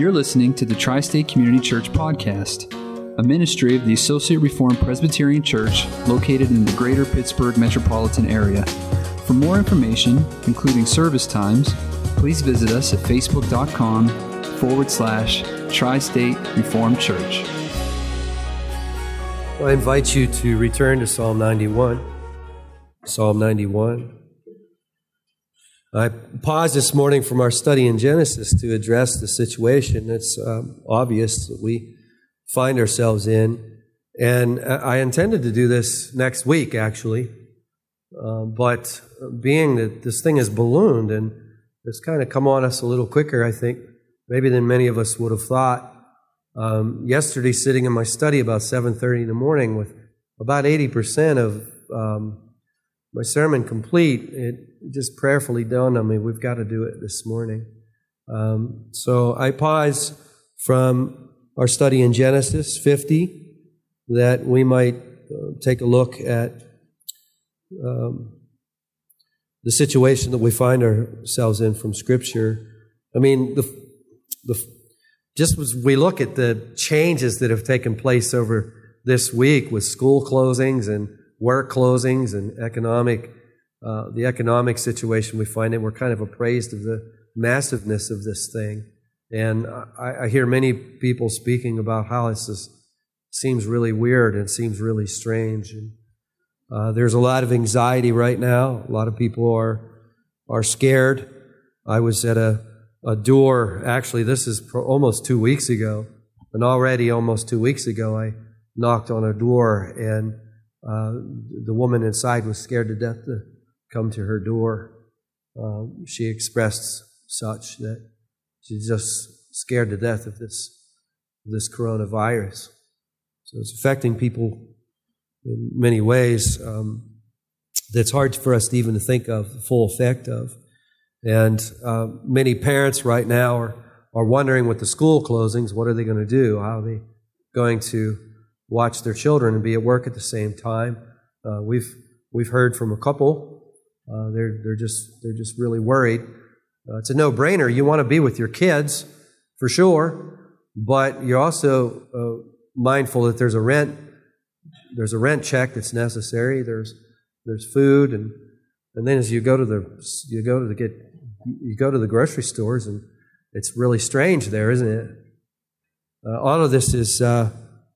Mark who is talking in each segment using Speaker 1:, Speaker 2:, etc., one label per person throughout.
Speaker 1: You're listening to the Tri State Community Church Podcast, a ministry of the Associate Reformed Presbyterian Church located in the greater Pittsburgh metropolitan area. For more information, including service times, please visit us at facebook.com forward slash Tri State Reformed Church.
Speaker 2: I invite you to return to Psalm 91. Psalm 91. I paused this morning from our study in Genesis to address the situation that's um, obvious that we find ourselves in. And I intended to do this next week, actually. Uh, but being that this thing has ballooned and it's kind of come on us a little quicker, I think, maybe than many of us would have thought. Um, yesterday, sitting in my study about 7.30 in the morning with about 80% of um, my sermon complete, it just prayerfully dawned on me we've got to do it this morning. Um, so I pause from our study in Genesis 50 that we might uh, take a look at um, the situation that we find ourselves in from Scripture. I mean, the, the, just as we look at the changes that have taken place over this week with school closings and work closings and economic, uh, the economic situation we find in, we're kind of appraised of the massiveness of this thing. And I, I hear many people speaking about how this is, seems really weird and seems really strange. And uh, there's a lot of anxiety right now. A lot of people are are scared. I was at a, a door. Actually, this is almost two weeks ago, and already almost two weeks ago, I knocked on a door and uh, the woman inside was scared to death to come to her door. Uh, she expressed such that she's just scared to death of this this coronavirus. So it's affecting people in many ways um, that's hard for us to even to think of the full effect of. And uh, many parents right now are, are wondering with the school closings, what are they going to do? How are they going to watch their children and be at work at the same time. Uh, we've we've heard from a couple. Uh, they're they're just they're just really worried. Uh, it's a no-brainer. You want to be with your kids for sure, but you're also uh, mindful that there's a rent there's a rent check that's necessary. There's there's food and and then as you go to the you go to the get you go to the grocery stores and it's really strange there, isn't it? Uh, all of this is uh,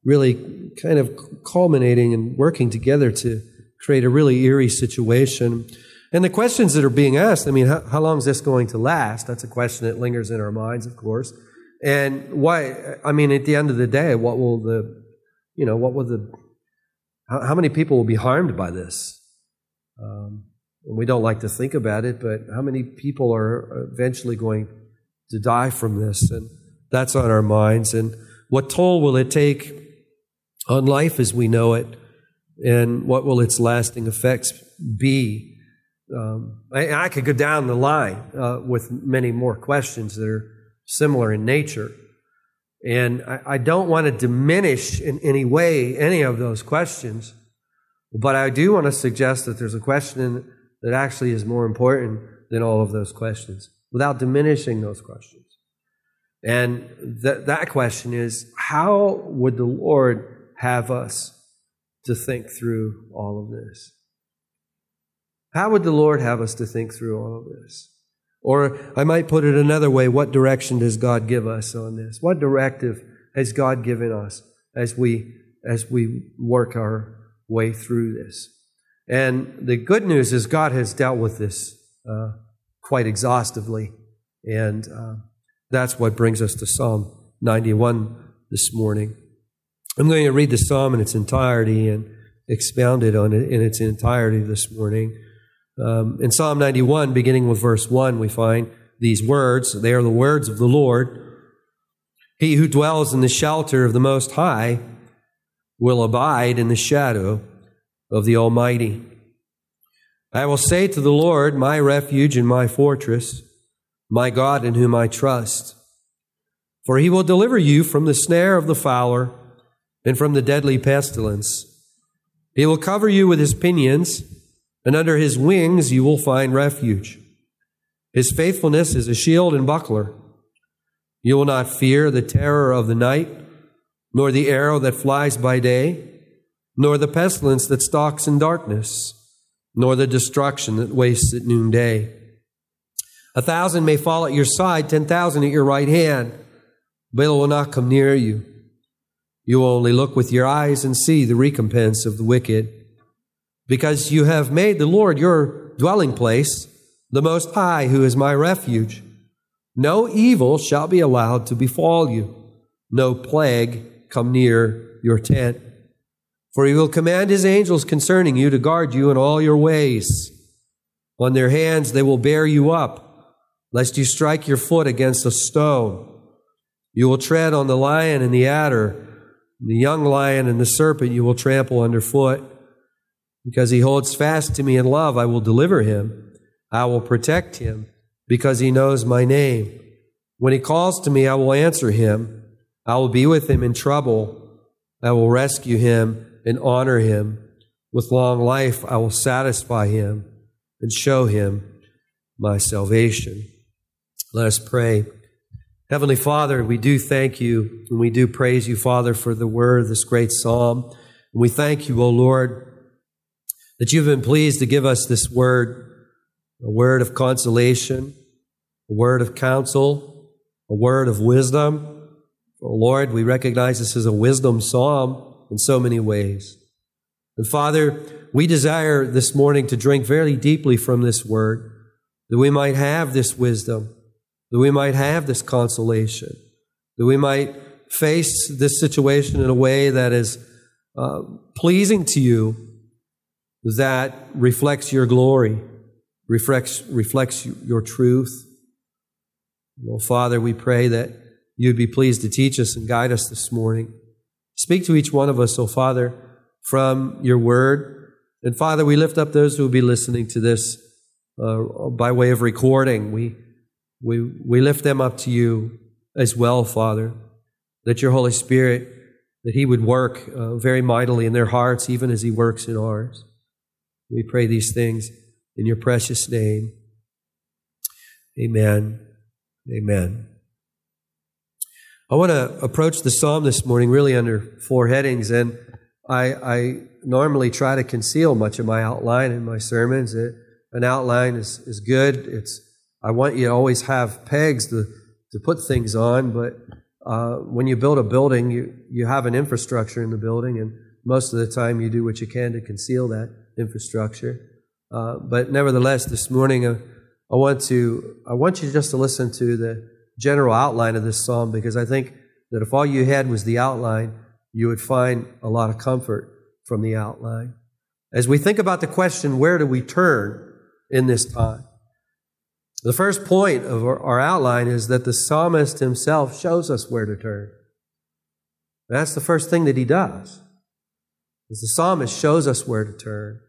Speaker 2: really kind of culminating and working together to create a really eerie situation. And the questions that are being asked, I mean, how, how long is this going to last? That's a question that lingers in our minds, of course. And why, I mean, at the end of the day, what will the, you know, what will the, how, how many people will be harmed by this? Um, we don't like to think about it, but how many people are eventually going to die from this? And that's on our minds. And what toll will it take on life as we know it, and what will its lasting effects be? Um, I, I, could go down the line uh, with many more questions that are similar in nature. And I, I don't want to diminish in any way any of those questions, but I do want to suggest that there's a question that actually is more important than all of those questions without diminishing those questions. And th- that question is how would the Lord have us to think through all of this? How would the Lord have us to think through all of this? Or I might put it another way what direction does God give us on this? What directive has God given us as we, as we work our way through this? And the good news is God has dealt with this uh, quite exhaustively. And uh, that's what brings us to Psalm 91 this morning. I'm going to read the psalm in its entirety and expound it on it in its entirety this morning. Um, in Psalm 91, beginning with verse 1, we find these words. They are the words of the Lord. He who dwells in the shelter of the Most High will abide in the shadow of the Almighty. I will say to the Lord, my refuge and my fortress, my God in whom I trust. For he will deliver you from the snare of the fowler and from the deadly pestilence. He will cover you with his pinions, and under his wings you will find refuge. His faithfulness is a shield and buckler. You will not fear the terror of the night, nor the arrow that flies by day, nor the pestilence that stalks in darkness, nor the destruction that wastes at noonday. A thousand may fall at your side, ten thousand at your right hand, but it will not come near you. You only look with your eyes and see the recompense of the wicked. Because you have made the Lord your dwelling place, the Most High, who is my refuge. No evil shall be allowed to befall you, no plague come near your tent. For he will command his angels concerning you to guard you in all your ways. On their hands they will bear you up, lest you strike your foot against a stone. You will tread on the lion and the adder, the young lion and the serpent you will trample underfoot. Because he holds fast to me in love, I will deliver him. I will protect him because he knows my name. When he calls to me, I will answer him. I will be with him in trouble. I will rescue him and honor him. With long life, I will satisfy him and show him my salvation. Let us pray. Heavenly Father, we do thank you and we do praise you, Father, for the word this great psalm. And we thank you, O Lord, that you've been pleased to give us this word, a word of consolation, a word of counsel, a word of wisdom. Lord, we recognize this as a wisdom psalm in so many ways. And Father, we desire this morning to drink very deeply from this word, that we might have this wisdom, that we might have this consolation, that we might face this situation in a way that is uh, pleasing to you, that reflects your glory, reflects, reflects your truth. Well, Father, we pray that you'd be pleased to teach us and guide us this morning. Speak to each one of us, oh Father, from your word. And Father, we lift up those who will be listening to this uh, by way of recording. We, we, we lift them up to you as well, Father, that your Holy Spirit, that He would work uh, very mightily in their hearts, even as He works in ours. We pray these things in your precious name. Amen. Amen. I want to approach the psalm this morning really under four headings, and I, I normally try to conceal much of my outline in my sermons. It, an outline is, is good. It's I want you to always have pegs to, to put things on, but uh, when you build a building, you, you have an infrastructure in the building, and most of the time you do what you can to conceal that infrastructure. Uh, but nevertheless, this morning, uh, I want to I want you just to listen to the general outline of this psalm because I think that if all you had was the outline, you would find a lot of comfort from the outline. As we think about the question, where do we turn in this time? The first point of our outline is that the psalmist himself shows us where to turn. That's the first thing that he does. Is the psalmist shows us where to turn.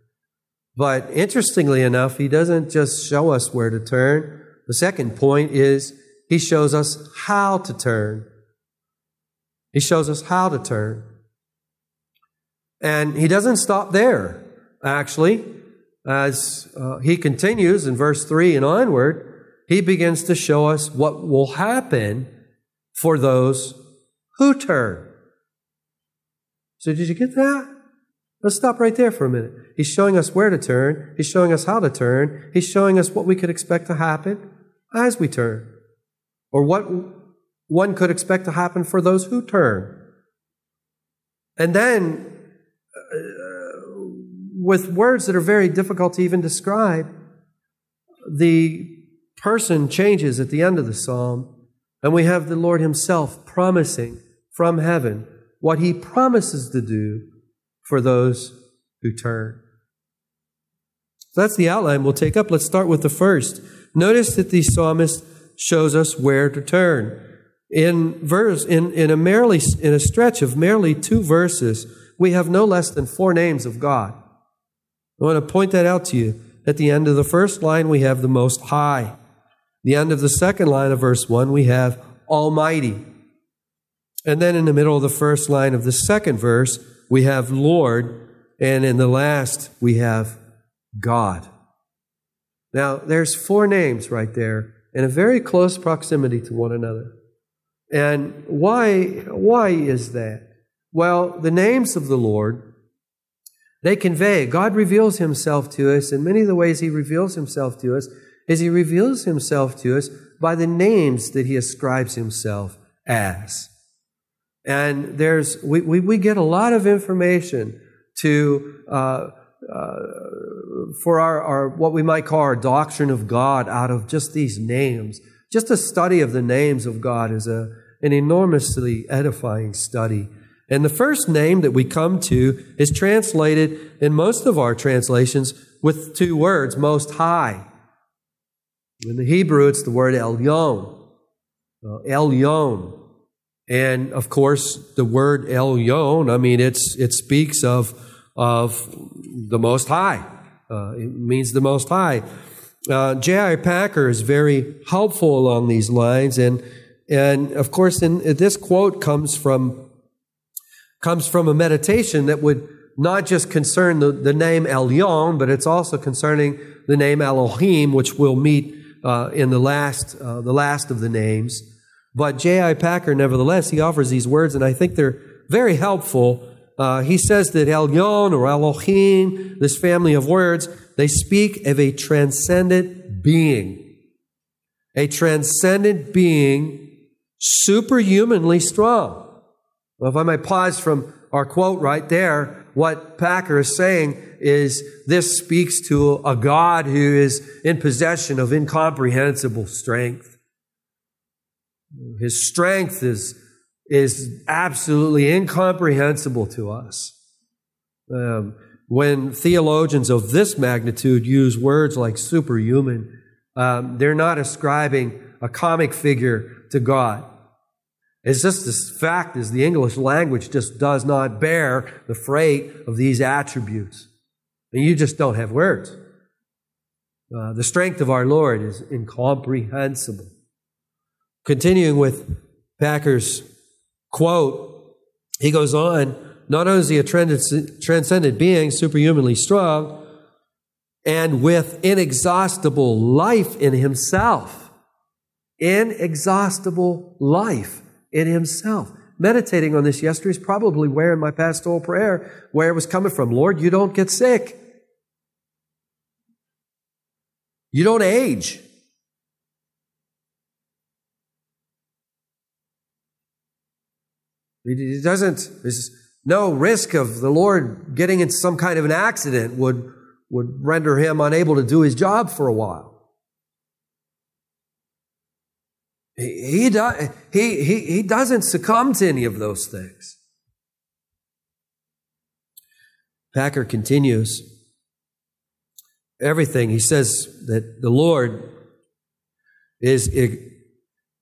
Speaker 2: But interestingly enough, he doesn't just show us where to turn. The second point is he shows us how to turn. He shows us how to turn. And he doesn't stop there, actually. As uh, he continues in verse 3 and onward, he begins to show us what will happen for those who turn. So, did you get that? Let's stop right there for a minute. He's showing us where to turn. He's showing us how to turn. He's showing us what we could expect to happen as we turn, or what one could expect to happen for those who turn. And then, with words that are very difficult to even describe, the person changes at the end of the psalm, and we have the Lord Himself promising from heaven what He promises to do for those who turn. So that's the outline we'll take up. Let's start with the first. Notice that the psalmist shows us where to turn. In verse, in, in a merely in a stretch of merely two verses, we have no less than four names of God. I want to point that out to you. At the end of the first line, we have the Most High. The end of the second line of verse 1, we have Almighty. And then in the middle of the first line of the second verse, we have Lord, and in the last, we have God. Now, there's four names right there in a very close proximity to one another. And why, why is that? Well, the names of the Lord, they convey. God reveals himself to us, and many of the ways he reveals himself to us is he reveals himself to us by the names that he ascribes himself as. And there's, we, we, we get a lot of information to, uh, uh, for our, our, what we might call our doctrine of God out of just these names. Just a study of the names of God is a, an enormously edifying study. And the first name that we come to is translated in most of our translations with two words, Most High. In the Hebrew, it's the word Elyon. Uh, Elyon. And of course, the word Elyon, I mean, it's, it speaks of, of the Most High. Uh, it means the Most High. Uh, J.I. Packer is very helpful along these lines. And, and of course, in, this quote comes from, comes from a meditation that would not just concern the, the name Elyon, but it's also concerning the name Elohim, which we'll meet uh, in the last, uh, the last of the names. But J.I. Packer, nevertheless, he offers these words, and I think they're very helpful. Uh, he says that Elyon or Elohim, this family of words, they speak of a transcendent being. A transcendent being, superhumanly strong. Well, if I may pause from our quote right there, what Packer is saying is this speaks to a God who is in possession of incomprehensible strength. His strength is, is absolutely incomprehensible to us. Um, when theologians of this magnitude use words like superhuman, um, they're not ascribing a comic figure to God. It's just this fact is the English language just does not bear the freight of these attributes. And you just don't have words. Uh, the strength of our Lord is incomprehensible. Continuing with Packer's quote, he goes on, not only is he a transcendent being, superhumanly strong, and with inexhaustible life in himself. Inexhaustible life in himself. Meditating on this yesterday is probably where in my pastoral prayer, where it was coming from. Lord, you don't get sick. You don't age. It doesn't, there's no risk of the Lord getting into some kind of an accident would, would render him unable to do his job for a while. He, he, he, he, he doesn't succumb to any of those things. Packer continues everything. He says that the Lord is,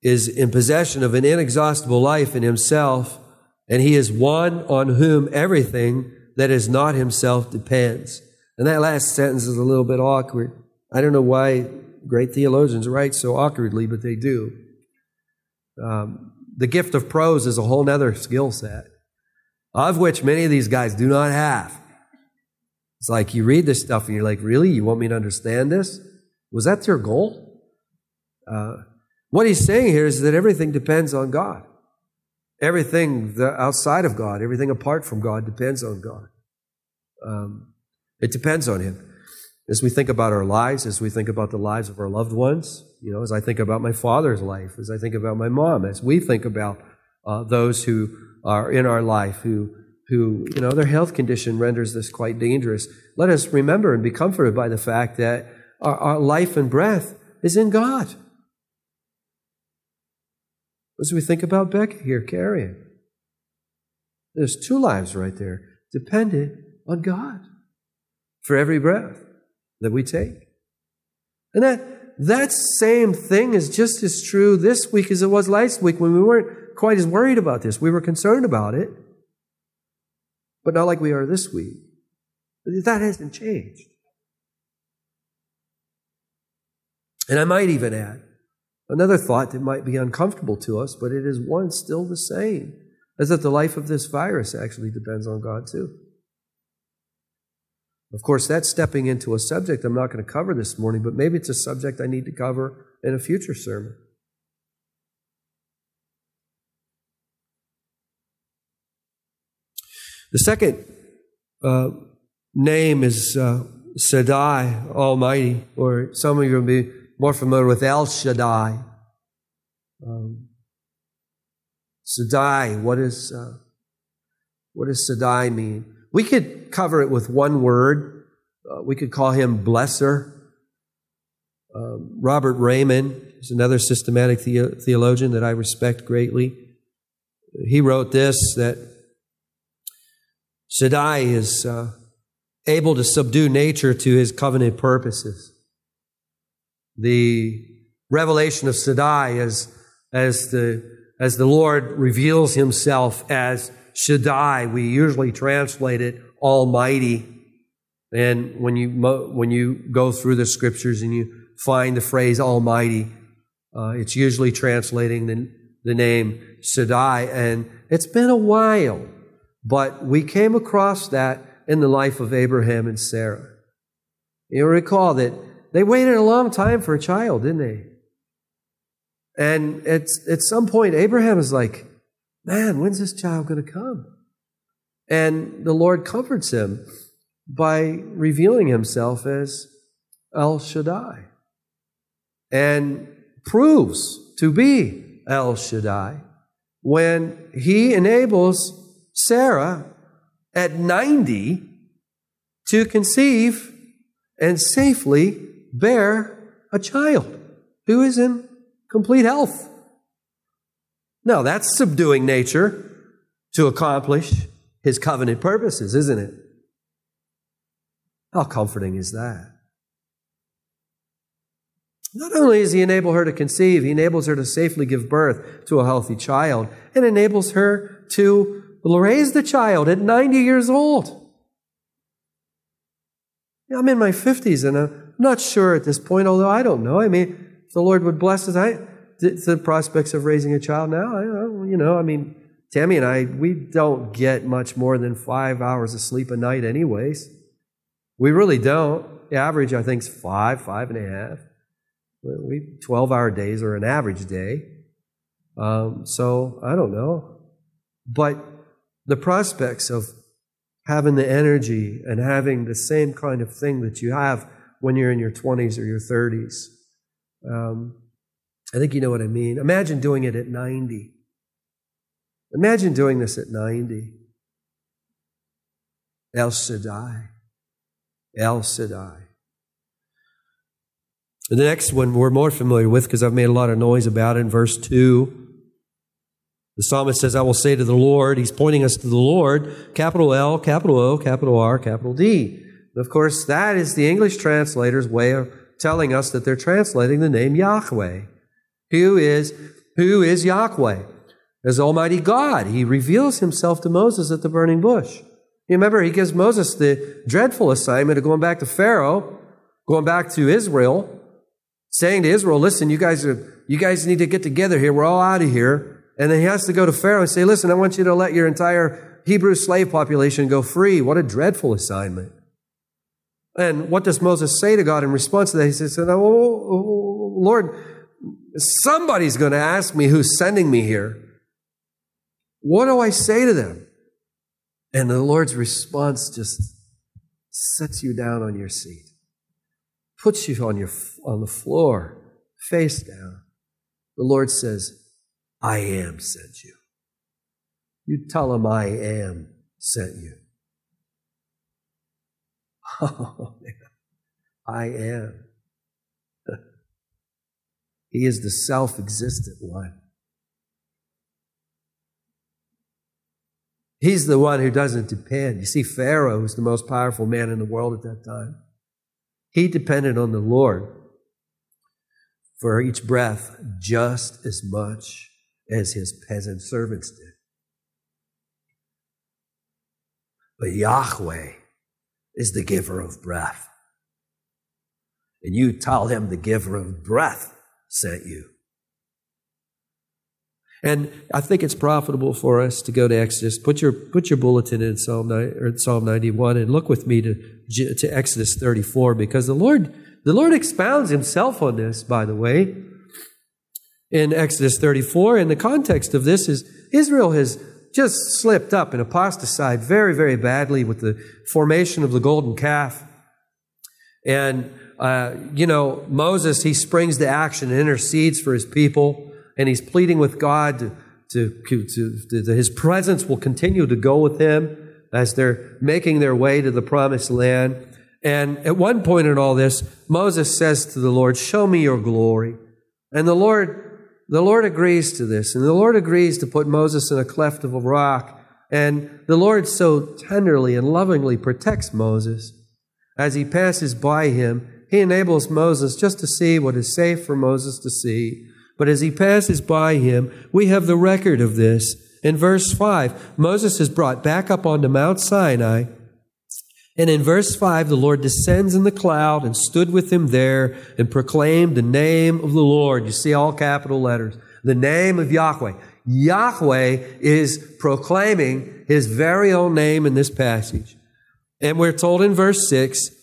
Speaker 2: is in possession of an inexhaustible life in himself and he is one on whom everything that is not himself depends. And that last sentence is a little bit awkward. I don't know why great theologians write so awkwardly, but they do. Um, the gift of prose is a whole other skill set, of which many of these guys do not have. It's like you read this stuff and you're like, really? You want me to understand this? Was that your goal? Uh, what he's saying here is that everything depends on God. Everything outside of God, everything apart from God depends on God. Um, it depends on Him. As we think about our lives, as we think about the lives of our loved ones, you know, as I think about my father's life, as I think about my mom, as we think about uh, those who are in our life who, who, you know, their health condition renders this quite dangerous. Let us remember and be comforted by the fact that our, our life and breath is in God. As we think about Becca here carrying, there's two lives right there dependent on God for every breath that we take. And that, that same thing is just as true this week as it was last week when we weren't quite as worried about this. We were concerned about it, but not like we are this week. That hasn't changed. And I might even add, Another thought that might be uncomfortable to us, but it is one still the same, is that the life of this virus actually depends on God too. Of course, that's stepping into a subject I'm not going to cover this morning, but maybe it's a subject I need to cover in a future sermon. The second uh, name is uh, Shaddai, Almighty, or some of you will be more familiar with El Shaddai. Um, Shaddai, what, is, uh, what does Shaddai mean? We could cover it with one word. Uh, we could call him Blesser. Um, Robert Reymond is another systematic the- theologian that I respect greatly. He wrote this that Shaddai is uh, able to subdue nature to his covenant purposes. The revelation of Shaddai as, as, the, as the Lord reveals himself as Shaddai, we usually translate it Almighty. And when you, when you go through the scriptures and you find the phrase Almighty, uh, it's usually translating the, the name Shaddai. And it's been a while, but we came across that in the life of Abraham and Sarah. You recall that they waited a long time for a child, didn't they? And at, at some point, Abraham is like, man, when's this child going to come? And the Lord comforts him by revealing himself as El Shaddai and proves to be El Shaddai when he enables Sarah at 90 to conceive and safely bear a child who is in complete health. Now, that's subduing nature to accomplish his covenant purposes, isn't it? How comforting is that? Not only does he enable her to conceive, he enables her to safely give birth to a healthy child and enables her to raise the child at 90 years old. I'm in my 50s and I'm not sure at this point, although I don't know. I mean, the Lord would bless us, I, the prospects of raising a child now, you know, I mean, Tammy and I, we don't get much more than five hours of sleep a night, anyways. We really don't. The average, I think, is five, five and a half. We 12 hour days are an average day. Um, so I don't know. But the prospects of having the energy and having the same kind of thing that you have when you're in your 20s or your 30s. Um, I think you know what I mean. Imagine doing it at 90. Imagine doing this at 90. El Shaddai. El Shaddai. The next one we're more familiar with because I've made a lot of noise about it in verse 2. The psalmist says, I will say to the Lord, he's pointing us to the Lord, capital L, capital O, capital R, capital D. And of course, that is the English translator's way of telling us that they're translating the name Yahweh. Who is, who is Yahweh? As Almighty God. He reveals himself to Moses at the burning bush. You remember, he gives Moses the dreadful assignment of going back to Pharaoh, going back to Israel, saying to Israel, listen, you guys are, you guys need to get together here. We're all out of here. And then he has to go to Pharaoh and say, listen, I want you to let your entire Hebrew slave population go free. What a dreadful assignment. And what does Moses say to God in response to that? He says, oh, oh, oh Lord, somebody's going to ask me who's sending me here. What do I say to them? And the Lord's response just sets you down on your seat, puts you on, your, on the floor, face down. The Lord says, I am sent you. You tell him I am sent you. Oh, man. I am. He is the self existent one. He's the one who doesn't depend. You see, Pharaoh was the most powerful man in the world at that time. He depended on the Lord for each breath just as much as his peasant servants did. But Yahweh is the giver of breath. And you tell him the giver of breath sent you. And I think it's profitable for us to go to Exodus. Put your, put your bulletin in Psalm, or Psalm 91 and look with me to, to Exodus 34 because the Lord, the Lord expounds himself on this, by the way in Exodus 34. And the context of this is Israel has just slipped up and apostatized very, very badly with the formation of the golden calf. And, uh, you know, Moses, he springs to action and intercedes for his people, and he's pleading with God to, to, to, to, his presence will continue to go with him as they're making their way to the promised land. And at one point in all this, Moses says to the Lord, Show me your glory. And the Lord the Lord agrees to this, and the Lord agrees to put Moses in a cleft of a rock. And the Lord so tenderly and lovingly protects Moses. As he passes by him, he enables Moses just to see what is safe for Moses to see. But as he passes by him, we have the record of this. In verse 5, Moses is brought back up onto Mount Sinai. And in verse 5, the Lord descends in the cloud and stood with him there and proclaimed the name of the Lord. You see all capital letters. The name of Yahweh. Yahweh is proclaiming his very own name in this passage. And we're told in verse 6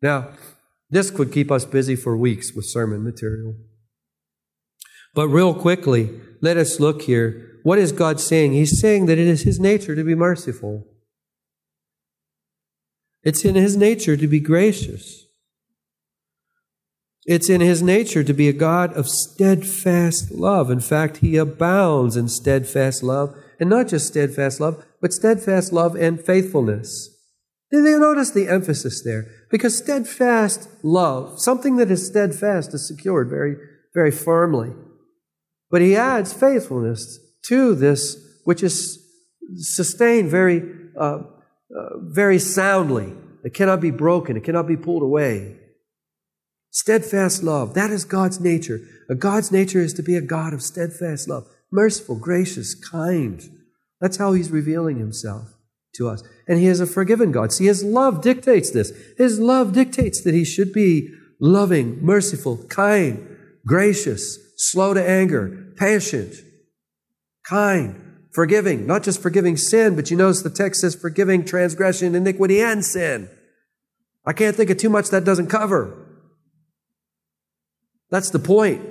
Speaker 2: Now, this could keep us busy for weeks with sermon material. But real quickly, let us look here. What is God saying? He's saying that it is His nature to be merciful. It's in his nature to be gracious. It's in his nature to be a God of steadfast love. In fact, he abounds in steadfast love, and not just steadfast love, but steadfast love and faithfulness. Did you notice the emphasis there? Because steadfast love, something that is steadfast, is secured very, very firmly. But he adds faithfulness to this, which is sustained very uh, uh, very soundly. It cannot be broken. It cannot be pulled away. Steadfast love. That is God's nature. A God's nature is to be a God of steadfast love. Merciful, gracious, kind. That's how He's revealing Himself to us. And He is a forgiven God. See, His love dictates this. His love dictates that He should be loving, merciful, kind, gracious, slow to anger, patient, kind, Forgiving, not just forgiving sin, but you notice the text says forgiving transgression, iniquity, and sin. I can't think of too much that doesn't cover. That's the point.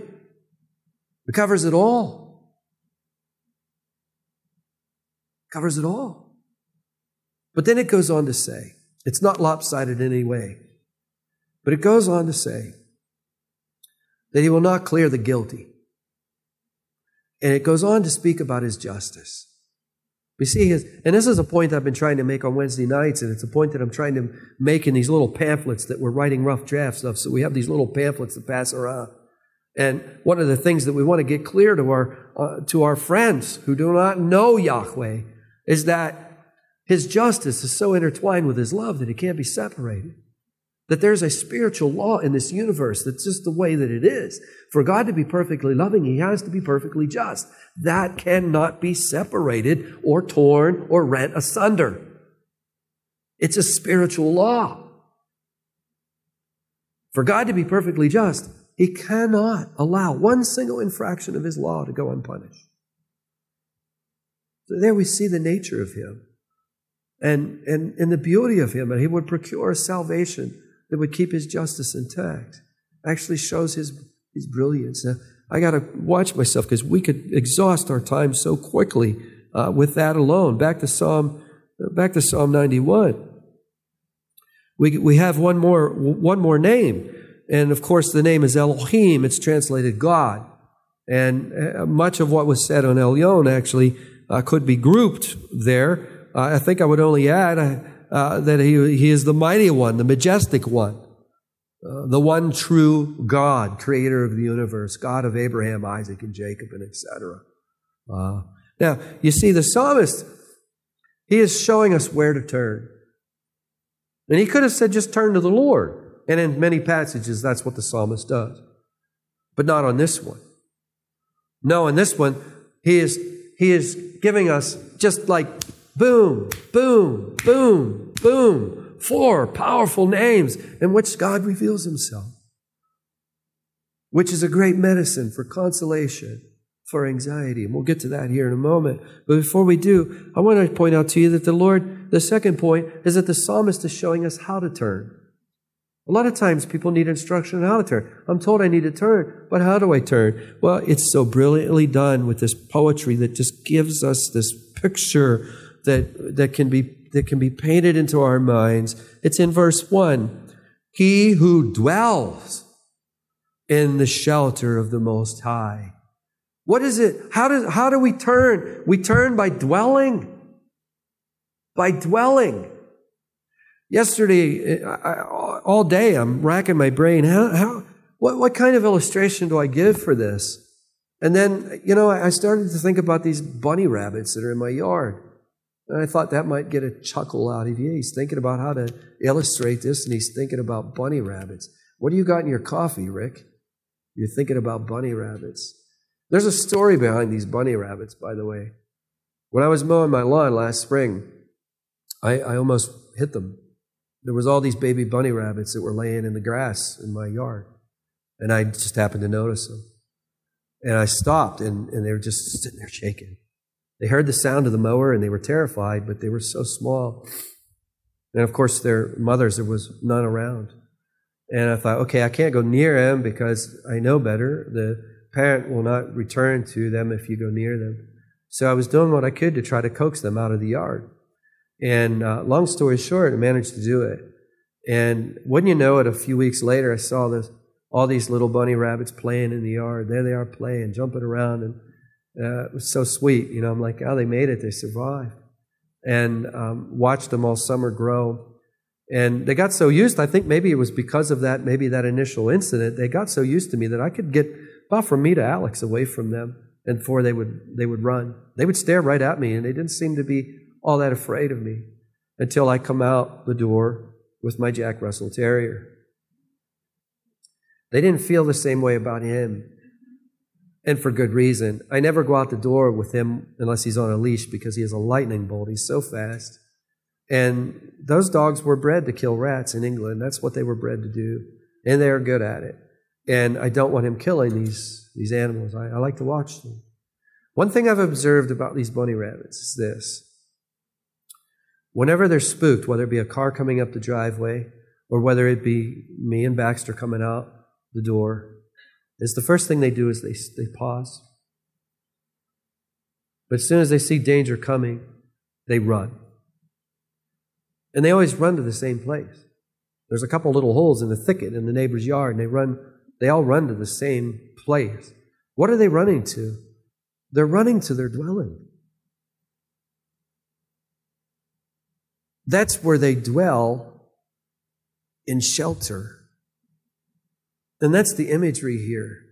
Speaker 2: It covers it all. It covers it all. But then it goes on to say, it's not lopsided in any way, but it goes on to say that he will not clear the guilty. And it goes on to speak about his justice. We see his, and this is a point I've been trying to make on Wednesday nights, and it's a point that I'm trying to make in these little pamphlets that we're writing rough drafts of. So we have these little pamphlets to pass around. And one of the things that we want to get clear to our, uh, to our friends who do not know Yahweh is that his justice is so intertwined with his love that it can't be separated. That there's a spiritual law in this universe that's just the way that it is. For God to be perfectly loving, He has to be perfectly just. That cannot be separated or torn or rent asunder. It's a spiritual law. For God to be perfectly just, He cannot allow one single infraction of His law to go unpunished. So there we see the nature of Him and, and, and the beauty of Him, and He would procure salvation that would keep his justice intact. Actually shows his, his brilliance. Now, I got to watch myself because we could exhaust our time so quickly uh, with that alone. Back to Psalm, back to Psalm 91. We, we have one more, one more name. And of course, the name is Elohim. It's translated God. And uh, much of what was said on Elyon actually uh, could be grouped there. I think I would only add, uh, uh, that he, he is the mighty one, the majestic one, uh, the one true God, creator of the universe, God of Abraham, Isaac, and Jacob, and etc. Now, you see, the psalmist, he is showing us where to turn. And he could have said, just turn to the Lord. And in many passages, that's what the psalmist does. But not on this one. No, on this one, he is he is giving us just like boom, boom, boom, boom, four powerful names in which God reveals himself, which is a great medicine for consolation, for anxiety. And we'll get to that here in a moment. But before we do, I want to point out to you that the Lord, the second point is that the psalmist is showing us how to turn. A lot of times people need instruction on how to turn. I'm told I need to turn, but how do I turn? Well, it's so brilliantly done with this poetry that just gives us this picture that, that can be that can be painted into our minds. It's in verse 1. He who dwells in the shelter of the Most High. What is it? How, does, how do we turn? We turn by dwelling. By dwelling. Yesterday, I, all day, I'm racking my brain. How, how, what, what kind of illustration do I give for this? And then, you know, I started to think about these bunny rabbits that are in my yard. And I thought that might get a chuckle out of you. He's thinking about how to illustrate this, and he's thinking about bunny rabbits. What do you got in your coffee, Rick? You're thinking about bunny rabbits. There's a story behind these bunny rabbits, by the way. When I was mowing my lawn last spring, I, I almost hit them. There was all these baby bunny rabbits that were laying in the grass in my yard. And I just happened to notice them. And I stopped, and, and they were just sitting there shaking. They heard the sound of the mower and they were terrified, but they were so small. And of course, their mothers, there was none around. And I thought, okay, I can't go near them because I know better. The parent will not return to them if you go near them. So I was doing what I could to try to coax them out of the yard. And uh, long story short, I managed to do it. And wouldn't you know it, a few weeks later, I saw this, all these little bunny rabbits playing in the yard. There they are playing, jumping around. And uh, it was so sweet. You know, I'm like, oh, they made it. They survived. And um, watched them all summer grow. And they got so used, I think maybe it was because of that, maybe that initial incident, they got so used to me that I could get about from me to Alex away from them. And before they would, they would run. They would stare right at me, and they didn't seem to be all that afraid of me until I come out the door with my Jack Russell Terrier. They didn't feel the same way about him and for good reason. I never go out the door with him unless he's on a leash because he is a lightning bolt. He's so fast. And those dogs were bred to kill rats in England. That's what they were bred to do. And they're good at it. And I don't want him killing these, these animals. I, I like to watch them. One thing I've observed about these bunny rabbits is this. Whenever they're spooked, whether it be a car coming up the driveway or whether it be me and Baxter coming out the door, is the first thing they do is they, they pause. But as soon as they see danger coming, they run. And they always run to the same place. There's a couple little holes in the thicket in the neighbor's yard, and they run, they all run to the same place. What are they running to? They're running to their dwelling. That's where they dwell in shelter. And that's the imagery here.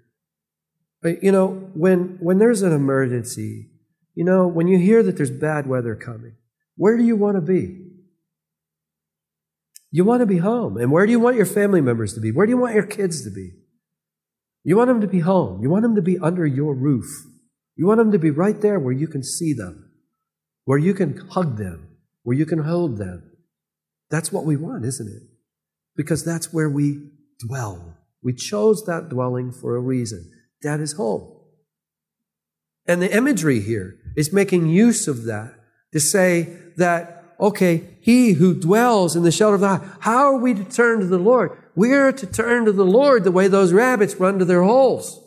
Speaker 2: But, you know, when, when there's an emergency, you know, when you hear that there's bad weather coming, where do you want to be? You want to be home. And where do you want your family members to be? Where do you want your kids to be? You want them to be home. You want them to be under your roof. You want them to be right there where you can see them, where you can hug them, where you can hold them. That's what we want, isn't it? Because that's where we dwell. We chose that dwelling for a reason. That is home. And the imagery here is making use of that to say that, okay, he who dwells in the shelter of the high, how are we to turn to the Lord? We are to turn to the Lord the way those rabbits run to their holes.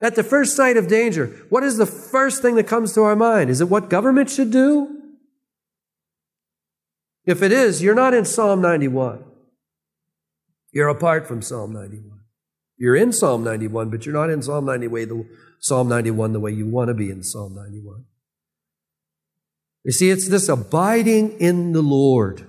Speaker 2: At the first sight of danger, what is the first thing that comes to our mind? Is it what government should do? If it is, you're not in Psalm 91. You're apart from Psalm 91. You're in Psalm 91, but you're not in Psalm 91 the, Psalm 91 the way you want to be in Psalm 91. You see, it's this abiding in the Lord.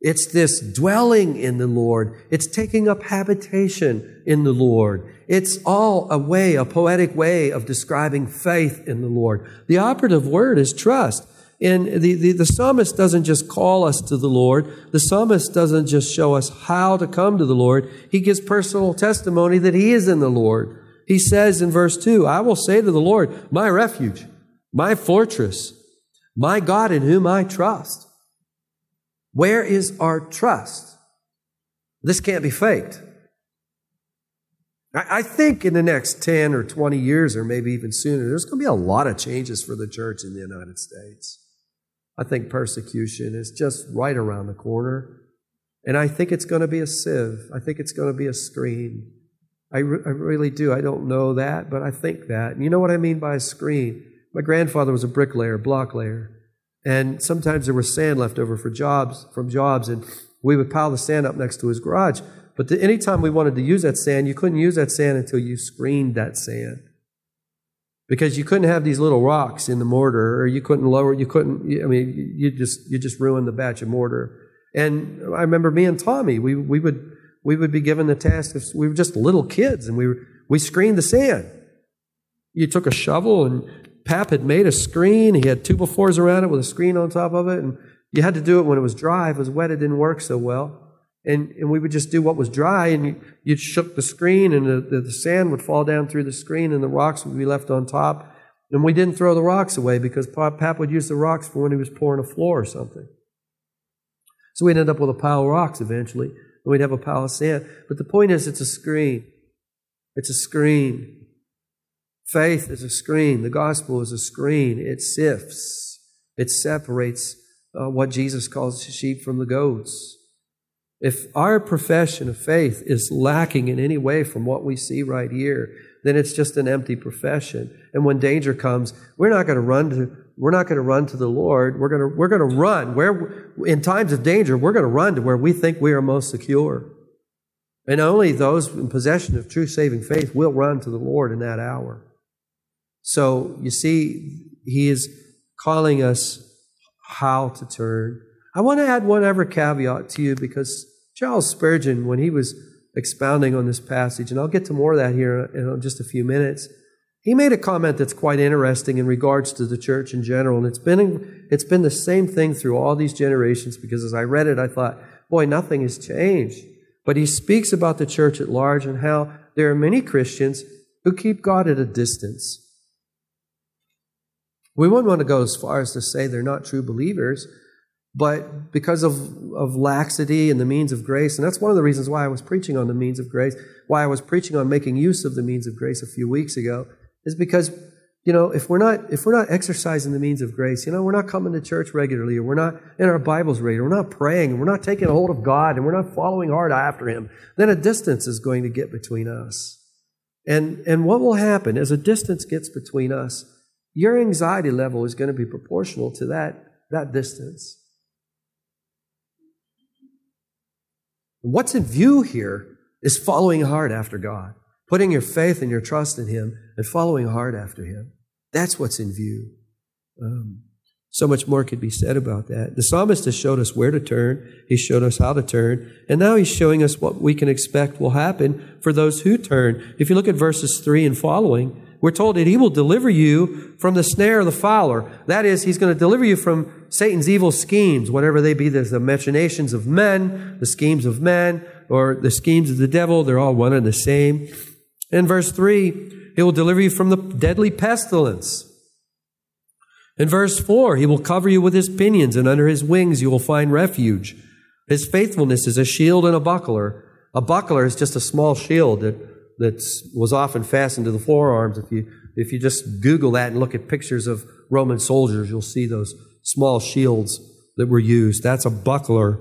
Speaker 2: It's this dwelling in the Lord. It's taking up habitation in the Lord. It's all a way, a poetic way of describing faith in the Lord. The operative word is trust. And the, the, the, psalmist doesn't just call us to the Lord. The psalmist doesn't just show us how to come to the Lord. He gives personal testimony that he is in the Lord. He says in verse 2 I will say to the Lord, my refuge, my fortress, my God in whom I trust. Where is our trust? This can't be faked. I think in the next 10 or 20 years, or maybe even sooner, there's going to be a lot of changes for the church in the United States. I think persecution is just right around the corner. And I think it's going to be a sieve. I think it's going to be a screen. I, re- I really do. I don't know that, but I think that. And you know what I mean by a screen? My grandfather was a bricklayer, block layer. And sometimes there was sand left over for jobs, from jobs, and we would pile the sand up next to his garage. But the, anytime we wanted to use that sand, you couldn't use that sand until you screened that sand. Because you couldn't have these little rocks in the mortar, or you couldn't lower, you couldn't, I mean, you just, you just ruined the batch of mortar. And I remember me and Tommy, we, we would, we would be given the task of, we were just little kids and we, were, we screened the sand. You took a shovel and Pap had made a screen. He had two-by-fours around it with a screen on top of it. And you had to do it when it was dry. If it was wet, it didn't work so well. And, and we would just do what was dry, and you, shook the screen, and the, the, sand would fall down through the screen, and the rocks would be left on top. And we didn't throw the rocks away because Pap, Pap would use the rocks for when he was pouring a floor or something. So we'd end up with a pile of rocks eventually, and we'd have a pile of sand. But the point is, it's a screen. It's a screen. Faith is a screen. The gospel is a screen. It sifts, it separates uh, what Jesus calls sheep from the goats. If our profession of faith is lacking in any way from what we see right here, then it's just an empty profession. And when danger comes, we're not going to run to we're not going to run to the Lord. We're going to we're going to run where in times of danger, we're going to run to where we think we are most secure. And only those in possession of true saving faith will run to the Lord in that hour. So you see, he is calling us how to turn I want to add one other caveat to you because Charles Spurgeon, when he was expounding on this passage, and I'll get to more of that here in just a few minutes, he made a comment that's quite interesting in regards to the church in general. And it's been, it's been the same thing through all these generations because as I read it, I thought, boy, nothing has changed. But he speaks about the church at large and how there are many Christians who keep God at a distance. We wouldn't want to go as far as to say they're not true believers, but because of, of laxity and the means of grace, and that's one of the reasons why I was preaching on the means of grace, why I was preaching on making use of the means of grace a few weeks ago, is because, you know, if we're not, if we're not exercising the means of grace, you know, we're not coming to church regularly, or we're not in our Bibles regularly, we're not praying, and we're not taking a hold of God, and we're not following hard after Him, then a distance is going to get between us. And, and what will happen as a distance gets between us, your anxiety level is going to be proportional to that, that distance. What's in view here is following hard after God, putting your faith and your trust in Him and following hard after Him. That's what's in view. Um, so much more could be said about that. The psalmist has showed us where to turn. He showed us how to turn. And now he's showing us what we can expect will happen for those who turn. If you look at verses 3 and following, we're told that he will deliver you from the snare of the fowler. That is, he's going to deliver you from Satan's evil schemes, whatever they be. There's the machinations of men, the schemes of men, or the schemes of the devil. They're all one and the same. In verse 3, he will deliver you from the deadly pestilence. In verse 4, he will cover you with his pinions, and under his wings you will find refuge. His faithfulness is a shield and a buckler. A buckler is just a small shield that that was often fastened to the forearms. If you, if you just Google that and look at pictures of Roman soldiers, you'll see those small shields that were used. That's a buckler.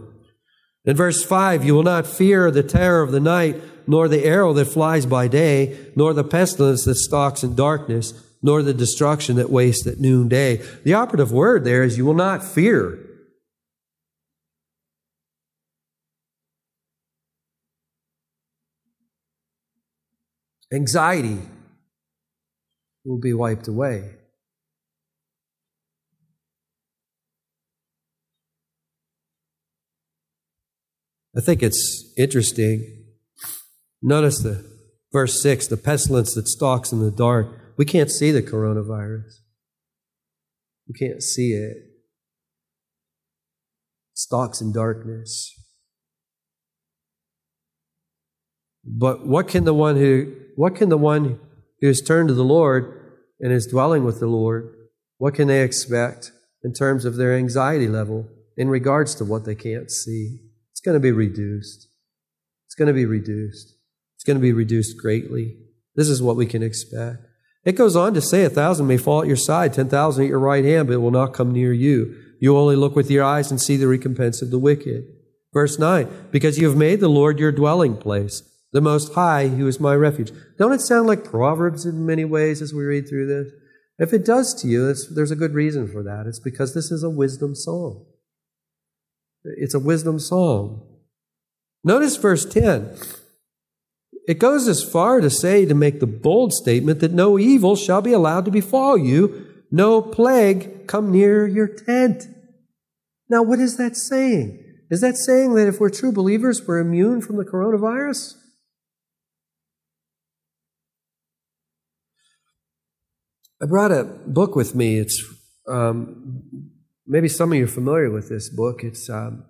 Speaker 2: In verse 5, you will not fear the terror of the night, nor the arrow that flies by day, nor the pestilence that stalks in darkness, nor the destruction that wastes at noonday. The operative word there is you will not fear. Anxiety will be wiped away. I think it's interesting. Notice the verse 6 the pestilence that stalks in the dark. We can't see the coronavirus. We can't see it. Stalks in darkness. But what can the one who what can the one who has turned to the Lord and is dwelling with the Lord, what can they expect in terms of their anxiety level in regards to what they can't see? It's going to be reduced. It's going to be reduced. It's going to be reduced greatly. This is what we can expect. It goes on to say, A thousand may fall at your side, ten thousand at your right hand, but it will not come near you. You only look with your eyes and see the recompense of the wicked. Verse 9, because you have made the Lord your dwelling place, the Most High, who is my refuge. Don't it sound like Proverbs in many ways as we read through this? If it does to you, there's a good reason for that. It's because this is a wisdom song. It's a wisdom song. Notice verse 10. It goes as far to say, to make the bold statement that no evil shall be allowed to befall you, no plague come near your tent. Now, what is that saying? Is that saying that if we're true believers, we're immune from the coronavirus? I brought a book with me. It's um, maybe some of you are familiar with this book. It's um,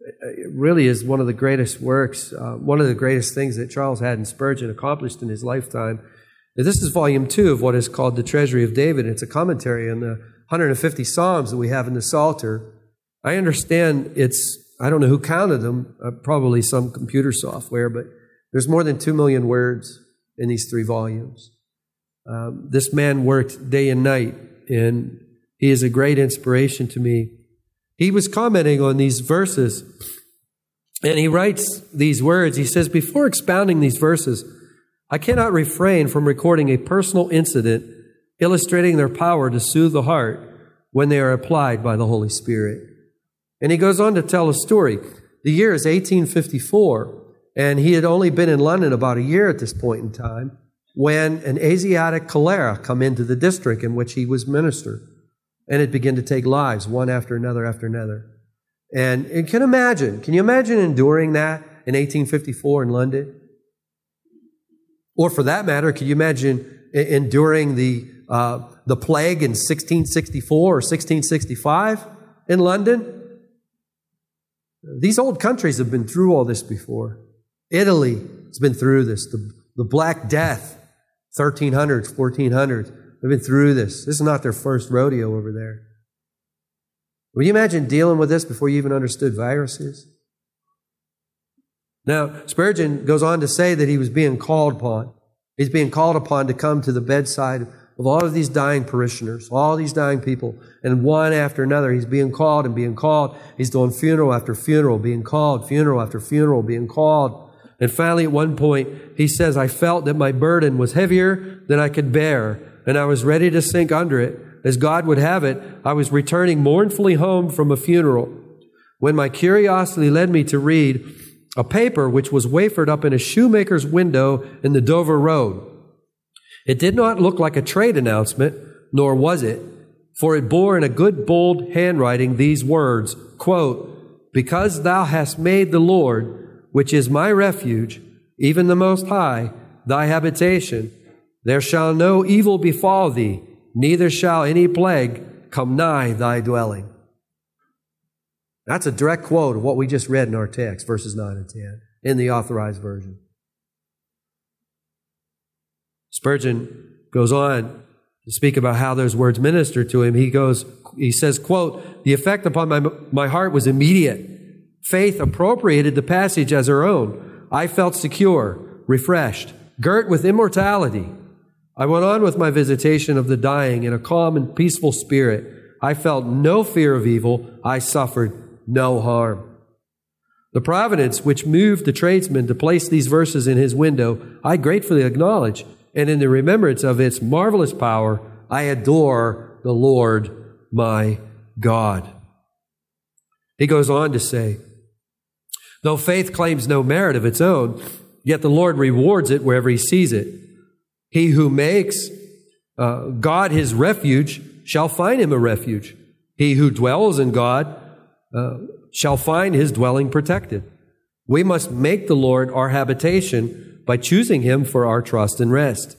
Speaker 2: it really is one of the greatest works, uh, one of the greatest things that Charles Haddon Spurgeon accomplished in his lifetime. This is volume two of what is called the Treasury of David. It's a commentary on the 150 Psalms that we have in the Psalter. I understand it's, I don't know who counted them, uh, probably some computer software, but there's more than two million words in these three volumes. Um, this man worked day and night, and he is a great inspiration to me. He was commenting on these verses, and he writes these words. He says, Before expounding these verses, I cannot refrain from recording a personal incident illustrating their power to soothe the heart when they are applied by the Holy Spirit. And he goes on to tell a story. The year is 1854, and he had only been in London about a year at this point in time when an Asiatic cholera come into the district in which he was minister and it began to take lives one after another after another. And, and can imagine, can you imagine enduring that in 1854 in London? Or for that matter, can you imagine enduring the, uh, the plague in 1664 or 1665 in London? These old countries have been through all this before. Italy has been through this. The, the Black Death, 1300s, 1400s. They've been through this. This is not their first rodeo over there. Would you imagine dealing with this before you even understood viruses? Now, Spurgeon goes on to say that he was being called upon. He's being called upon to come to the bedside of all of these dying parishioners, all these dying people, and one after another, he's being called and being called. He's doing funeral after funeral, being called, funeral after funeral, being called. And finally, at one point, he says, I felt that my burden was heavier than I could bear and I was ready to sink under it. As God would have it, I was returning mournfully home from a funeral when my curiosity led me to read a paper which was wafered up in a shoemaker's window in the Dover Road. It did not look like a trade announcement, nor was it, for it bore in a good bold handwriting these words, quote, Because thou hast made the Lord, which is my refuge, even the Most High, thy habitation, there shall no evil befall thee, neither shall any plague come nigh thy dwelling. That's a direct quote of what we just read in our text, verses 9 and 10, in the authorized version. Spurgeon goes on to speak about how those words minister to him. He goes, he says, quote, the effect upon my, my heart was immediate. Faith appropriated the passage as her own. I felt secure, refreshed, girt with immortality. I went on with my visitation of the dying in a calm and peaceful spirit. I felt no fear of evil. I suffered no harm. The providence which moved the tradesman to place these verses in his window, I gratefully acknowledge, and in the remembrance of its marvelous power, I adore the Lord my God. He goes on to say, though faith claims no merit of its own, yet the Lord rewards it wherever he sees it. He who makes uh, God his refuge shall find him a refuge. He who dwells in God uh, shall find his dwelling protected. We must make the Lord our habitation by choosing him for our trust and rest.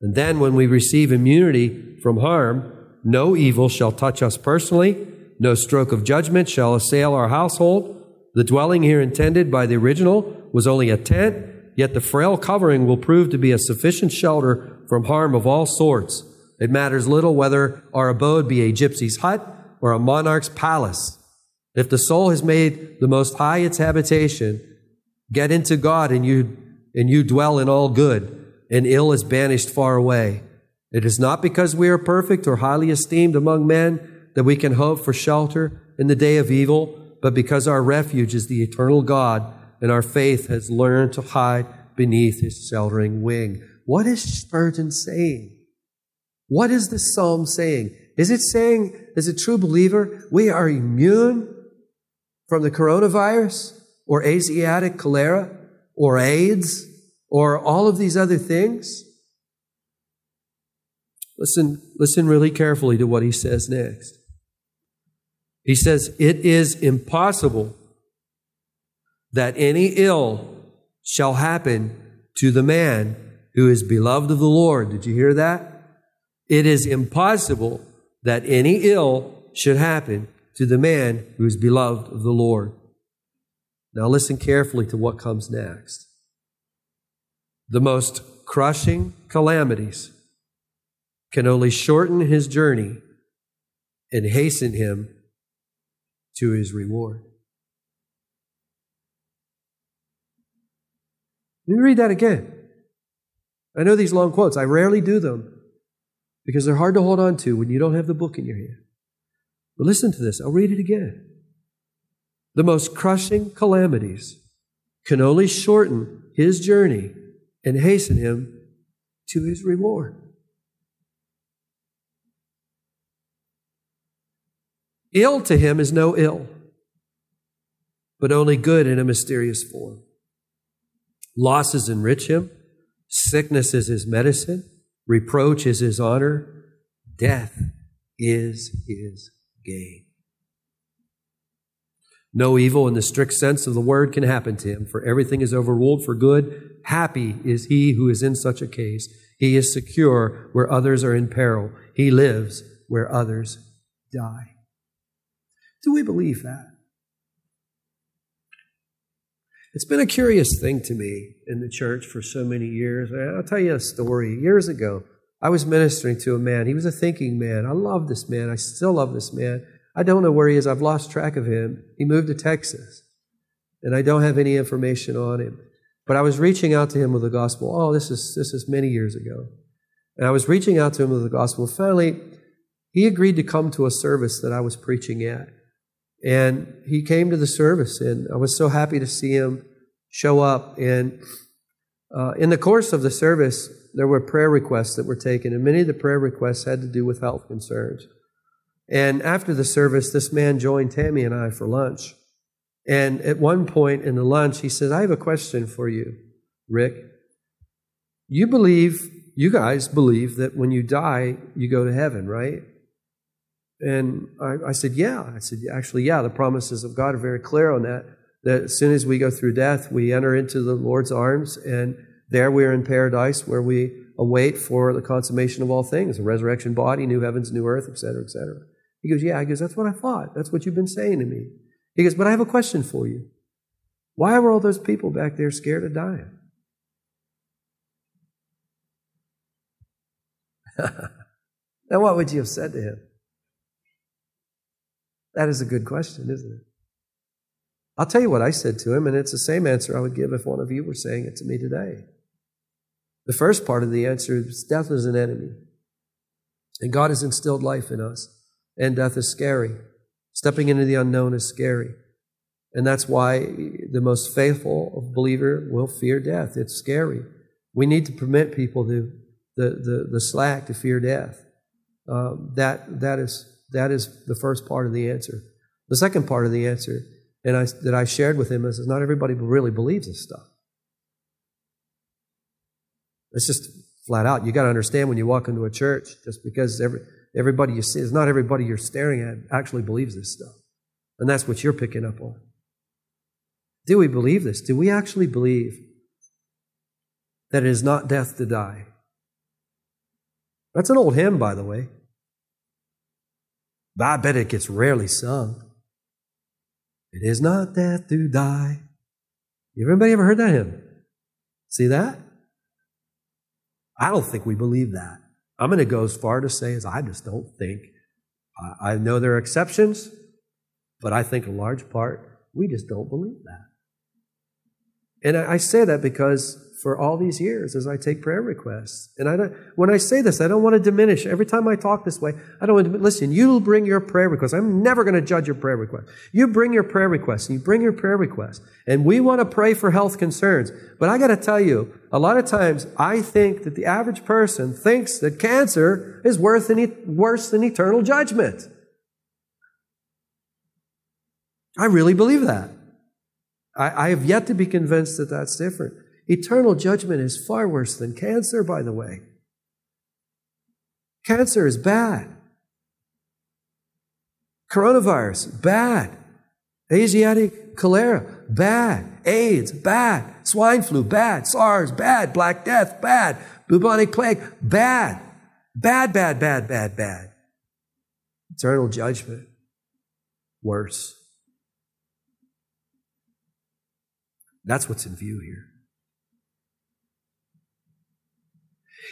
Speaker 2: And then when we receive immunity from harm, no evil shall touch us personally, no stroke of judgment shall assail our household. The dwelling here intended by the original was only a tent Yet the frail covering will prove to be a sufficient shelter from harm of all sorts. It matters little whether our abode be a gypsy's hut or a monarch's palace. If the soul has made the Most High its habitation, get into God and you, and you dwell in all good, and ill is banished far away. It is not because we are perfect or highly esteemed among men that we can hope for shelter in the day of evil, but because our refuge is the eternal God and our faith has learned to hide beneath his sheltering wing. What is Spurgeon saying? What is this psalm saying? Is it saying, as a true believer, we are immune from the coronavirus or Asiatic cholera or AIDS or all of these other things? Listen, listen really carefully to what he says next. He says, It is impossible that any ill shall happen to the man who is beloved of the Lord. Did you hear that? It is impossible that any ill should happen to the man who is beloved of the Lord. Now listen carefully to what comes next. The most crushing calamities can only shorten his journey and hasten him to his reward. Let me read that again. I know these long quotes. I rarely do them because they're hard to hold on to when you don't have the book in your hand. But listen to this. I'll read it again. The most crushing calamities can only shorten his journey and hasten him to his reward. Ill to him is no ill, but only good in a mysterious form. Losses enrich him, sickness is his medicine, reproach is his honor, death is his gain. No evil in the strict sense of the word can happen to him, for everything is overruled for good. Happy is he who is in such a case. He is secure where others are in peril. He lives where others die. Do we believe that? It's been a curious thing to me in the church for so many years. I'll tell you a story. Years ago, I was ministering to a man. He was a thinking man. I love this man. I still love this man. I don't know where he is. I've lost track of him. He moved to Texas, and I don't have any information on him. But I was reaching out to him with the gospel. Oh, this is this is many years ago, and I was reaching out to him with the gospel. Finally, he agreed to come to a service that I was preaching at, and he came to the service, and I was so happy to see him show up. And uh, in the course of the service, there were prayer requests that were taken, and many of the prayer requests had to do with health concerns. And after the service, this man joined Tammy and I for lunch. And at one point in the lunch, he said, I have a question for you, Rick. You believe, you guys believe that when you die, you go to heaven, right? And I, I said, Yeah. I said, Actually, yeah, the promises of God are very clear on that. That as soon as we go through death, we enter into the Lord's arms, and there we are in paradise where we await for the consummation of all things a resurrection body, new heavens, new earth, etc., etc. He goes, Yeah. I goes, That's what I thought. That's what you've been saying to me. He goes, But I have a question for you. Why were all those people back there scared of dying? now, what would you have said to him? That is a good question, isn't it? I'll tell you what I said to him, and it's the same answer I would give if one of you were saying it to me today. The first part of the answer is death is an enemy. And God has instilled life in us, and death is scary. Stepping into the unknown is scary. And that's why the most faithful believer will fear death. It's scary. We need to permit people to, the, the, the slack to fear death. Um, that, that is that is the first part of the answer. The second part of the answer and I, that I shared with him is, not everybody really believes this stuff. It's just flat out. You got to understand when you walk into a church, just because every, everybody you see is not everybody you're staring at actually believes this stuff. And that's what you're picking up on. Do we believe this? Do we actually believe that it is not death to die? That's an old hymn, by the way. But I bet it gets rarely sung. It is not death to die. Everybody ever heard that hymn? See that? I don't think we believe that. I'm going to go as far to say as I just don't think. I know there are exceptions, but I think a large part, we just don't believe that. And I say that because for all these years as I take prayer requests. And I don't, when I say this, I don't want to diminish. Every time I talk this way, I don't want to, listen, you bring your prayer request. I'm never going to judge your prayer request. You bring your prayer request and you bring your prayer request. And we want to pray for health concerns. But I got to tell you, a lot of times I think that the average person thinks that cancer is worse than, worse than eternal judgment. I really believe that. I, I have yet to be convinced that that's different. Eternal judgment is far worse than cancer, by the way. Cancer is bad. Coronavirus, bad. Asiatic cholera, bad. AIDS, bad. Swine flu, bad. SARS, bad. Black Death, bad. Bubonic plague, bad. Bad, bad, bad, bad, bad. Eternal judgment, worse. That's what's in view here.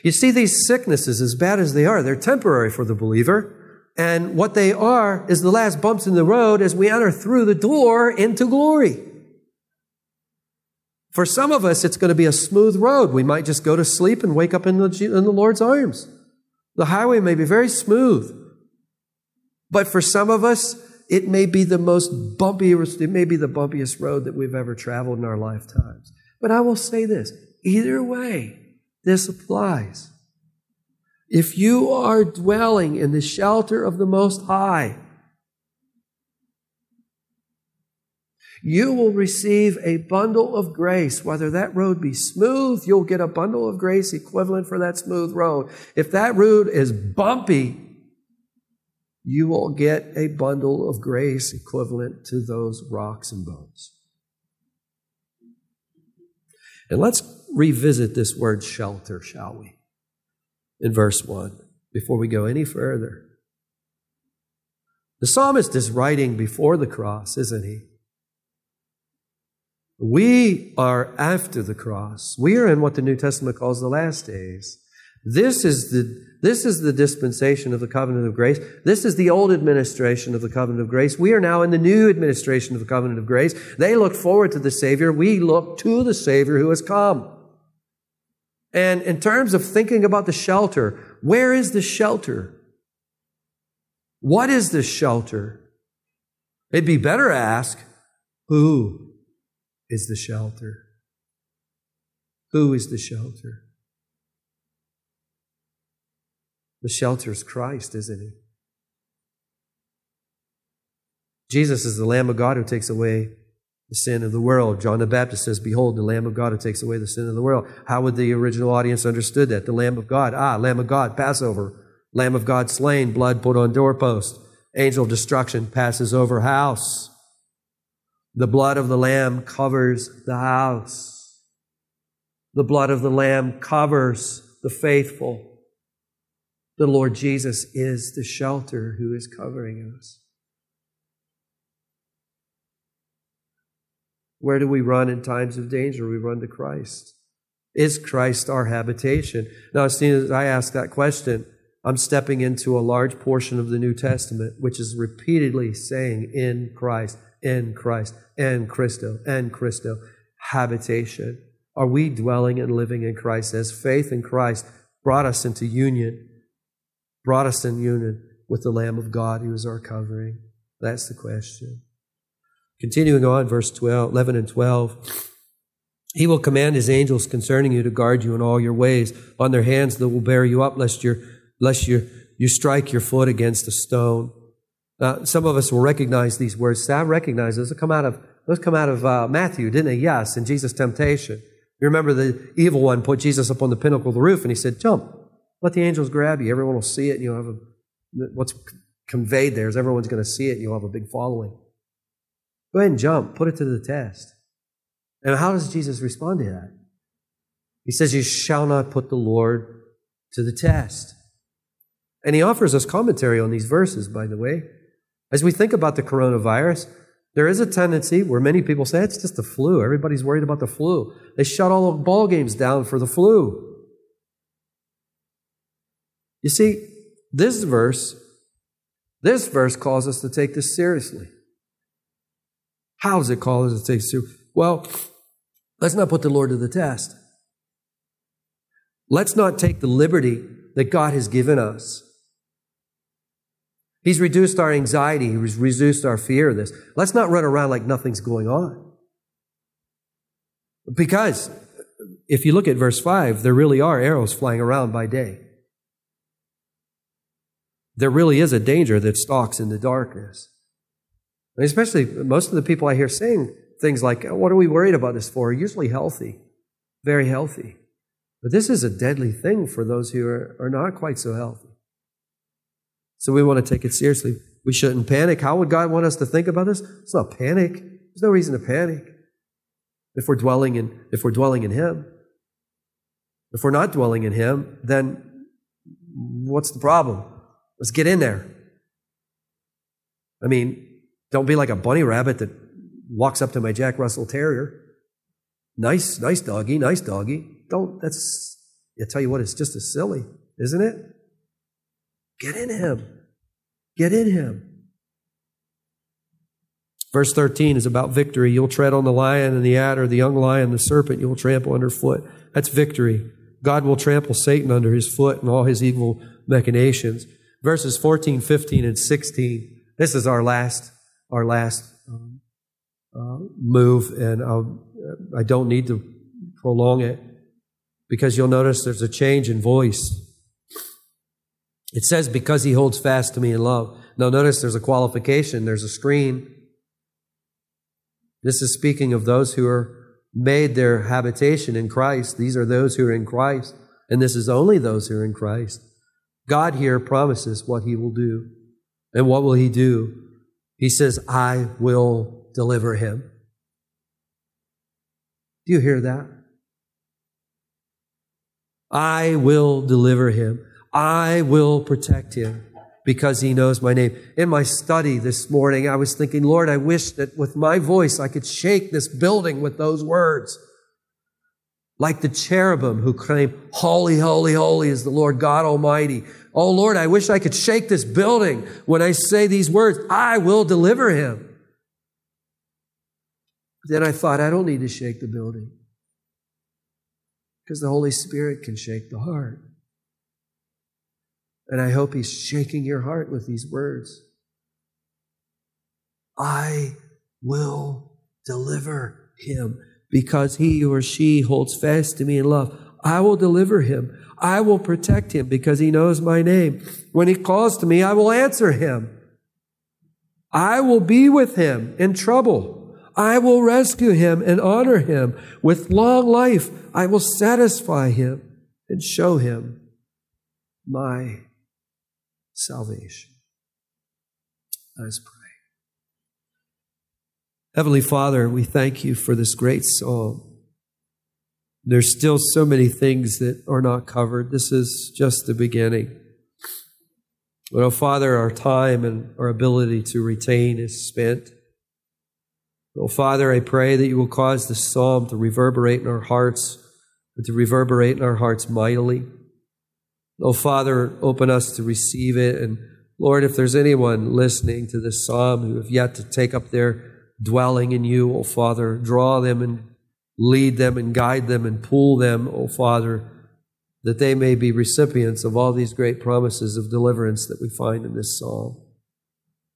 Speaker 2: You see, these sicknesses, as bad as they are, they're temporary for the believer. And what they are is the last bumps in the road as we enter through the door into glory. For some of us, it's going to be a smooth road. We might just go to sleep and wake up in the, in the Lord's arms. The highway may be very smooth. But for some of us, it may be the most bumpiest, it may be the bumpiest road that we've ever traveled in our lifetimes. But I will say this either way, this applies. If you are dwelling in the shelter of the Most High, you will receive a bundle of grace. Whether that road be smooth, you'll get a bundle of grace equivalent for that smooth road. If that road is bumpy, you will get a bundle of grace equivalent to those rocks and bones. And let's revisit this word shelter, shall we? In verse 1, before we go any further. The psalmist is writing before the cross, isn't he? We are after the cross. We are in what the New Testament calls the last days. This is the, this is the dispensation of the covenant of grace. This is the old administration of the covenant of grace. We are now in the new administration of the covenant of grace. They look forward to the Savior. We look to the Savior who has come. And in terms of thinking about the shelter, where is the shelter? What is the shelter? It'd be better to ask, who is the shelter? Who is the shelter? The shelter is Christ, isn't he? Jesus is the Lamb of God who takes away the sin of the world. John the Baptist says, Behold, the Lamb of God who takes away the sin of the world. How would the original audience understood that? The Lamb of God. Ah, Lamb of God, Passover. Lamb of God slain, blood put on doorpost. Angel destruction passes over house. The blood of the Lamb covers the house. The blood of the Lamb covers the faithful. The Lord Jesus is the shelter who is covering us. Where do we run in times of danger? We run to Christ. Is Christ our habitation? Now, as soon as I ask that question, I'm stepping into a large portion of the New Testament, which is repeatedly saying, in Christ, in Christ, in Christo, in Christo, habitation. Are we dwelling and living in Christ as faith in Christ brought us into union brought us in union with the Lamb of God who is our covering? That's the question. Continuing on, verse 12, 11 and 12. He will command his angels concerning you to guard you in all your ways. On their hands they will bear you up, lest, you lest you you strike your foot against a stone. Now, some of us will recognize these words. Sam recognize those. come out of those come out of uh, Matthew, didn't they? Yes, in Jesus' temptation. You remember the evil one put Jesus up on the pinnacle of the roof, and he said, "Jump." Let the angels grab you. Everyone will see it, and you'll have a, what's conveyed there is everyone's going to see it, and you'll have a big following. Go ahead and jump. Put it to the test. And how does Jesus respond to that? He says, You shall not put the Lord to the test. And he offers us commentary on these verses, by the way. As we think about the coronavirus, there is a tendency where many people say it's just the flu. Everybody's worried about the flu. They shut all the ball games down for the flu. You see, this verse, this verse calls us to take this seriously. How does it call us to take this seriously? Well, let's not put the Lord to the test. Let's not take the liberty that God has given us. He's reduced our anxiety. He's reduced our fear of this. Let's not run around like nothing's going on. Because if you look at verse 5, there really are arrows flying around by day. There really is a danger that stalks in the darkness. And especially most of the people I hear saying things like, oh, What are we worried about this for? are usually healthy, very healthy. But this is a deadly thing for those who are, are not quite so healthy. So we want to take it seriously. We shouldn't panic. How would God want us to think about this? It's not panic. There's no reason to panic if we're dwelling in, if we're dwelling in Him. If we're not dwelling in Him, then what's the problem? Let's get in there. I mean, don't be like a bunny rabbit that walks up to my Jack Russell Terrier. Nice, nice doggy, nice doggy. Don't, that's, I tell you what, it's just as silly, isn't it? Get in Him. Get in Him. Verse 13 is about victory. You'll tread on the lion and the adder, the young lion, the serpent, you'll trample underfoot. That's victory. God will trample Satan under his foot and all his evil machinations. Verses 14, 15, and 16. This is our last, our last um, uh, move, and I'll, I don't need to prolong it because you'll notice there's a change in voice. It says, because he holds fast to me in love. Now, notice there's a qualification, there's a screen. This is speaking of those who are made their habitation in Christ. These are those who are in Christ, and this is only those who are in Christ. God here promises what he will do. And what will he do? He says, I will deliver him. Do you hear that? I will deliver him. I will protect him because he knows my name. In my study this morning, I was thinking, Lord, I wish that with my voice I could shake this building with those words. Like the cherubim who claim, Holy, holy, holy is the Lord God Almighty. Oh Lord, I wish I could shake this building when I say these words. I will deliver him. Then I thought, I don't need to shake the building because the Holy Spirit can shake the heart. And I hope He's shaking your heart with these words. I will deliver him because he or she holds fast to me in love. I will deliver him. I will protect him because he knows my name. When he calls to me, I will answer him. I will be with him in trouble. I will rescue him and honor him. With long life, I will satisfy him and show him my salvation. Let us pray. Heavenly Father, we thank you for this great psalm. There's still so many things that are not covered. This is just the beginning. But, oh, Father, our time and our ability to retain is spent. Oh, Father, I pray that you will cause this psalm to reverberate in our hearts, and to reverberate in our hearts mightily. Oh, Father, open us to receive it. And Lord, if there's anyone listening to this psalm who have yet to take up their dwelling in you, O Father, draw them and lead them and guide them and pull them, O Father, that they may be recipients of all these great promises of deliverance that we find in this psalm.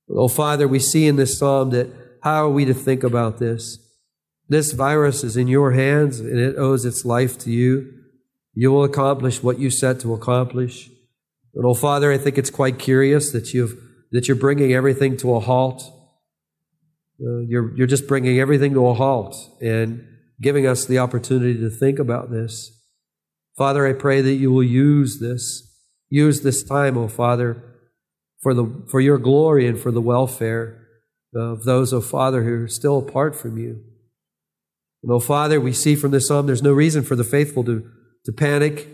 Speaker 2: O Father, we see in this psalm that how are we to think about this? This virus is in your hands and it owes its life to you. You will accomplish what you set to accomplish. And oh, Father, I think it's quite curious that you've that you're bringing everything to a halt. Uh, you're you're just bringing everything to a halt and giving us the opportunity to think about this. Father, I pray that you will use this, use this time, oh Father, for the for your glory and for the welfare of those, oh Father, who are still apart from you. And oh Father, we see from this psalm there's no reason for the faithful to to panic,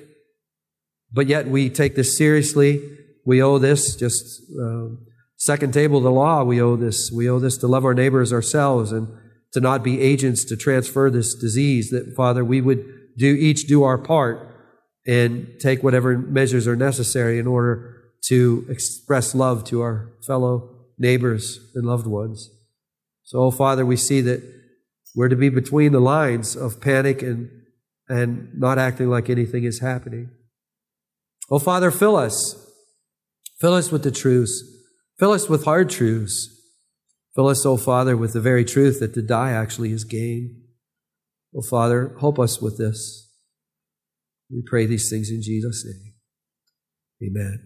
Speaker 2: but yet we take this seriously. We owe this just uh, second table of the law. We owe this. We owe this to love our neighbors ourselves and to not be agents to transfer this disease. That Father, we would do each do our part and take whatever measures are necessary in order to express love to our fellow neighbors and loved ones. So, oh Father, we see that we're to be between the lines of panic and, and not acting like anything is happening. Oh Father, fill us. Fill us with the truths. Fill us with hard truths. Fill us, oh Father, with the very truth that to die actually is gain. Oh Father, help us with this. We pray these things in Jesus' name. Amen.